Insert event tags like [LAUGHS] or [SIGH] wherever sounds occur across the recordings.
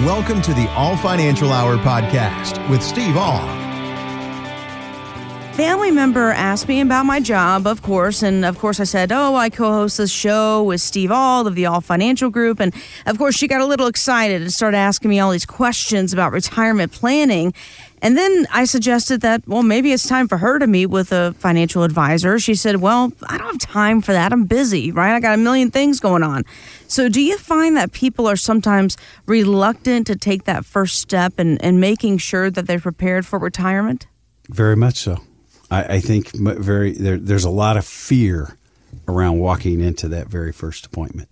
Welcome to the All Financial Hour podcast with Steve All. Family member asked me about my job, of course, and of course I said, "Oh, I co-host this show with Steve All of the All Financial Group," and of course she got a little excited and started asking me all these questions about retirement planning. And then I suggested that, well, maybe it's time for her to meet with a financial advisor. She said, well, I don't have time for that. I'm busy, right? I got a million things going on. So, do you find that people are sometimes reluctant to take that first step and, making sure that they're prepared for retirement? Very much so. I, I think very there, there's a lot of fear around walking into that very first appointment.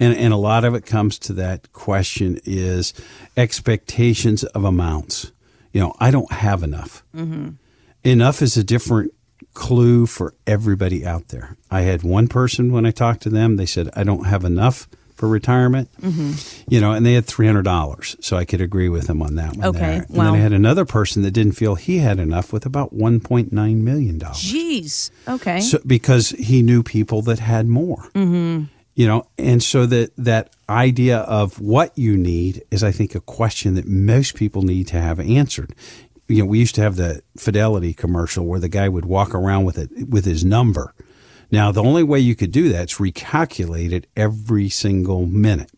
And, and a lot of it comes to that question is expectations of amounts you know, I don't have enough. Mm-hmm. Enough is a different clue for everybody out there. I had one person when I talked to them, they said, I don't have enough for retirement, mm-hmm. you know, and they had $300. So I could agree with them on that one. Okay. There. And then I had another person that didn't feel he had enough with about $1.9 million. Jeez. Okay. So, because he knew people that had more. Mm-hmm you know and so that that idea of what you need is i think a question that most people need to have answered you know we used to have the fidelity commercial where the guy would walk around with it with his number now the only way you could do that is recalculate it every single minute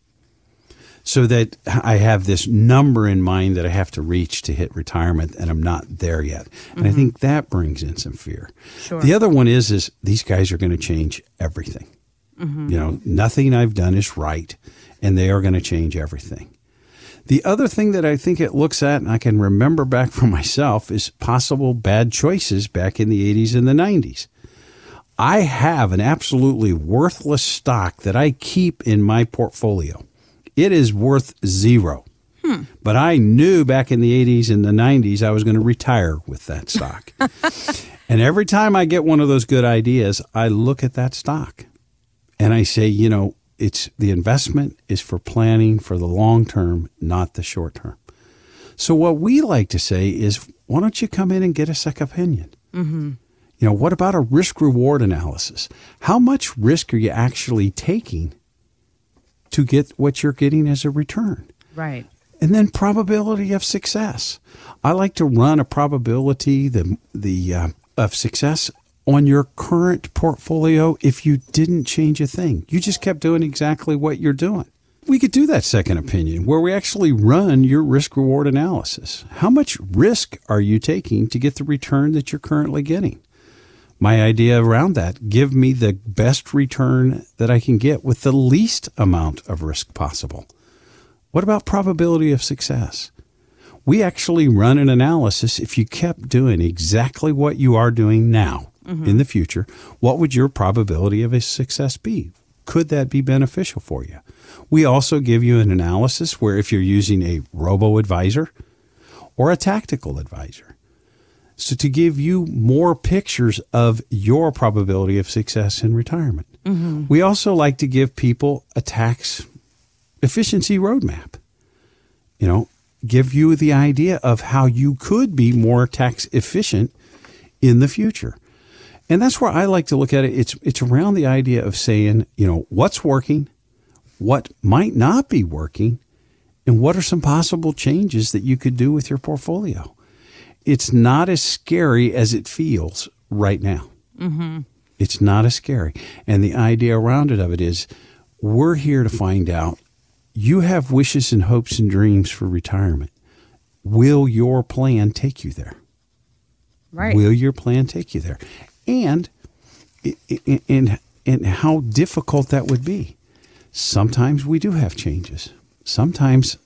so that I have this number in mind that I have to reach to hit retirement and I'm not there yet. And mm-hmm. I think that brings in some fear. Sure. The other one is is these guys are going to change everything. Mm-hmm. You know, nothing I've done is right, and they are going to change everything. The other thing that I think it looks at, and I can remember back [LAUGHS] for myself, is possible bad choices back in the 80s and the 90s. I have an absolutely worthless stock that I keep in my portfolio. It is worth zero. Hmm. But I knew back in the 80s and the 90s I was going to retire with that stock. [LAUGHS] and every time I get one of those good ideas, I look at that stock and I say, you know, it's the investment is for planning for the long term, not the short term. So what we like to say is, why don't you come in and get a second opinion? Mm-hmm. You know, what about a risk reward analysis? How much risk are you actually taking to get what you're getting as a return? Right. And then probability of success. I like to run a probability the the uh, of success on your current portfolio if you didn't change a thing. You just kept doing exactly what you're doing. We could do that second opinion where we actually run your risk reward analysis. How much risk are you taking to get the return that you're currently getting? My idea around that, give me the best return that I can get with the least amount of risk possible. What about probability of success? We actually run an analysis if you kept doing exactly what you are doing now mm-hmm. in the future, what would your probability of a success be? Could that be beneficial for you? We also give you an analysis where if you're using a robo advisor or a tactical advisor. So to give you more pictures of your probability of success in retirement. Mm-hmm. We also like to give people a tax efficiency roadmap. You know, give you the idea of how you could be more tax efficient in the future. And that's where I like to look at it. It's it's around the idea of saying, you know, what's working, what might not be working, and what are some possible changes that you could do with your portfolio. It's not as scary as it feels right now. Mm-hmm. It's not as scary. And the idea around it of it is we're here to find out you have wishes and hopes and dreams for retirement. Will your plan take you there? Right. Will your plan take you there? and and and how difficult that would be. Sometimes we do have changes. Sometimes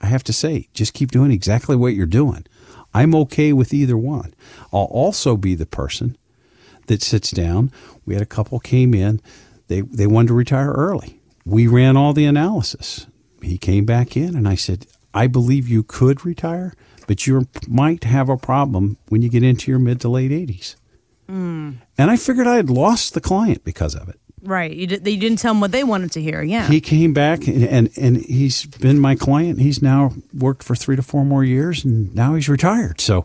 I have to say, just keep doing exactly what you're doing. I'm okay with either one. I'll also be the person that sits down. We had a couple came in, they they wanted to retire early. We ran all the analysis. He came back in and I said, I believe you could retire, but you might have a problem when you get into your mid to late 80s. Mm. And I figured I had lost the client because of it. Right. You, did, you didn't tell them what they wanted to hear. Yeah. He came back and, and, and he's been my client. He's now worked for three to four more years and now he's retired. So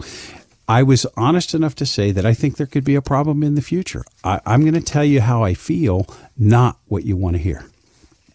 I was honest enough to say that I think there could be a problem in the future. I, I'm going to tell you how I feel, not what you want to hear.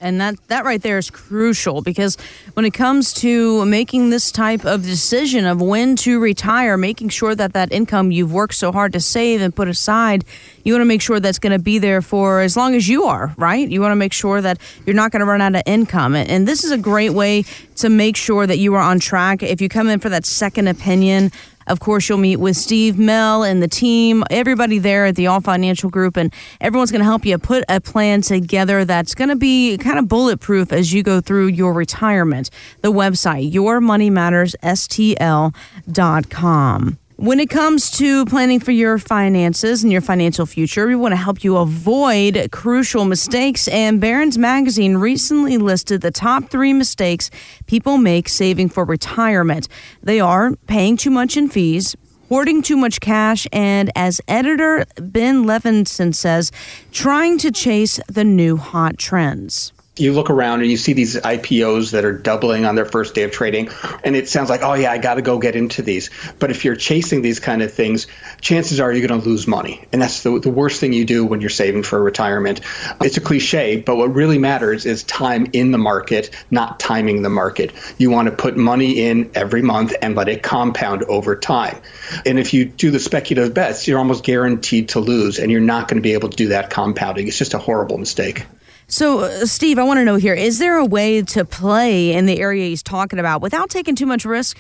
And that, that right there is crucial because when it comes to making this type of decision of when to retire, making sure that that income you've worked so hard to save and put aside, you want to make sure that's going to be there for as long as you are, right? You want to make sure that you're not going to run out of income. And this is a great way to make sure that you are on track. If you come in for that second opinion, of course, you'll meet with Steve, Mel, and the team, everybody there at the All Financial Group, and everyone's going to help you put a plan together that's going to be kind of bulletproof as you go through your retirement. The website, yourmoneymattersstl.com. When it comes to planning for your finances and your financial future, we want to help you avoid crucial mistakes. And Barron's Magazine recently listed the top three mistakes people make saving for retirement. They are paying too much in fees, hoarding too much cash, and as editor Ben Levisohn says, trying to chase the new hot trends you look around and you see these IPOs that are doubling on their first day of trading, and it sounds like, oh yeah, I got to go get into these. But if you're chasing these kind of things, chances are you're going to lose money, and that's the, the worst thing you do when you're saving for retirement. It's a cliche, but what really matters is time in the market, not timing the market. You want to put money in every month and let it compound over time. And if you do the speculative bets, you're almost guaranteed to lose, and you're not going to be able to do that compounding. It's just a horrible mistake. So, uh, Steve, I want to know here is there a way to play in the area he's talking about without taking too much risk?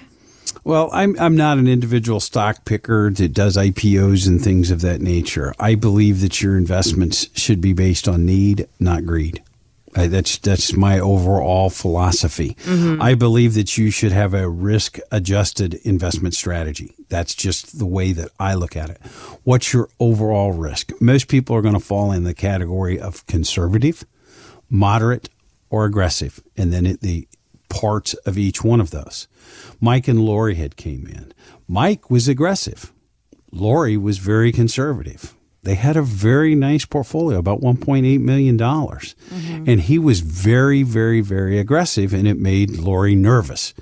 Well, I'm I'm not an individual stock picker that does IPOs and things of that nature. I believe that your investments should be based on need, not greed. I, that's that's my overall philosophy. Mm-hmm. I believe that you should have a risk adjusted investment strategy. That's just the way that I look at it. What's your overall risk? Most people are going to fall in the category of conservative moderate, or aggressive, and then it, the parts of each one of those. Mike and Lori had came in. Mike was aggressive. Lori was very conservative. They had a very nice portfolio, about $1.8 million. Mm-hmm. And he was very, very, very aggressive, and it made Lori nervous.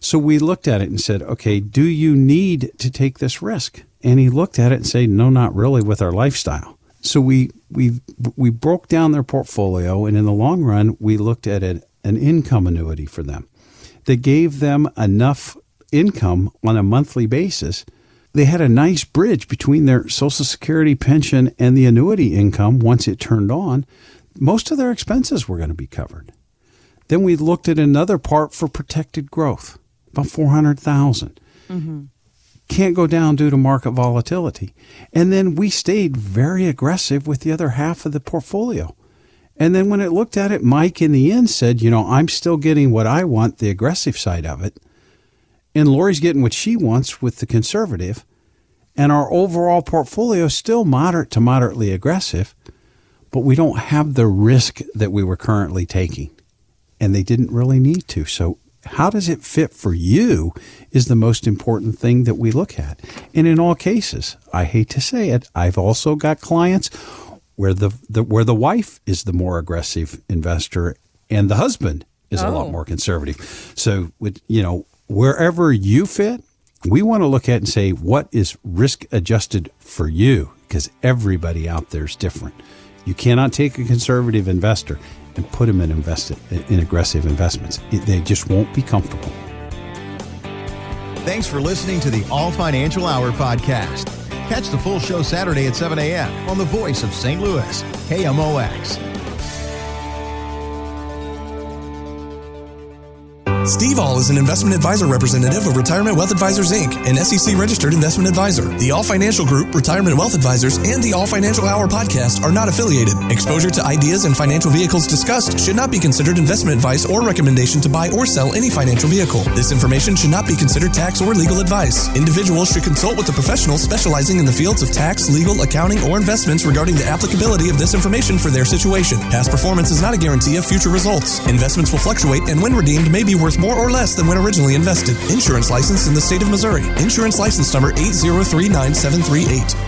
So we looked at it and said, okay, do you need to take this risk? And he looked at it and said, no, not really with our lifestyle. So we we we broke down their portfolio, and in the long run, we looked at an, an income annuity for them that gave them enough income on a monthly basis. They had a nice bridge between their Social Security pension and the annuity income once it turned on. Most of their expenses were going to be covered. Then we looked at another part for protected growth, about 400,000. Mm-hmm can't go down due to market volatility. And then we stayed very aggressive with the other half of the portfolio. And then when it looked at it, Mike in the end said, you know, I'm still getting what I want, the aggressive side of it. And Lori's getting what she wants with the conservative. And our overall portfolio is still moderate to moderately aggressive, but we don't have the risk that we were currently taking. And they didn't really need to. So how does it fit for you is the most important thing that we look at. And in all cases, I hate to say it, I've also got clients where the, the where the wife is the more aggressive investor and the husband is oh. a lot oh. more conservative. So with you know, wherever you fit, we want to look at and say what is risk adjusted for you because everybody out there is different. You cannot take a conservative investor and put them in invested in aggressive investments. They just won't be comfortable. Thanks for listening to the All Financial Hour podcast. Catch the full show Saturday at 7 a.m. on the voice of St. Louis, KMOX. Steve All is an investment advisor representative of Retirement Wealth Advisors Inc., an SEC registered investment advisor. The All Financial Group, Retirement Wealth Advisors, and the All Financial Hour podcast are not affiliated. Exposure to ideas and financial vehicles discussed should not be considered investment advice or recommendation to buy or sell any financial vehicle. This information should not be considered tax or legal advice. Individuals should consult with a professional specializing in the fields of tax, legal, accounting, or investments regarding the applicability of this information for their situation. Past performance is not a guarantee of future results. Investments will fluctuate and when redeemed may be worth more or less than when originally invested. Insurance license in the state of Missouri. Insurance license number 8039738.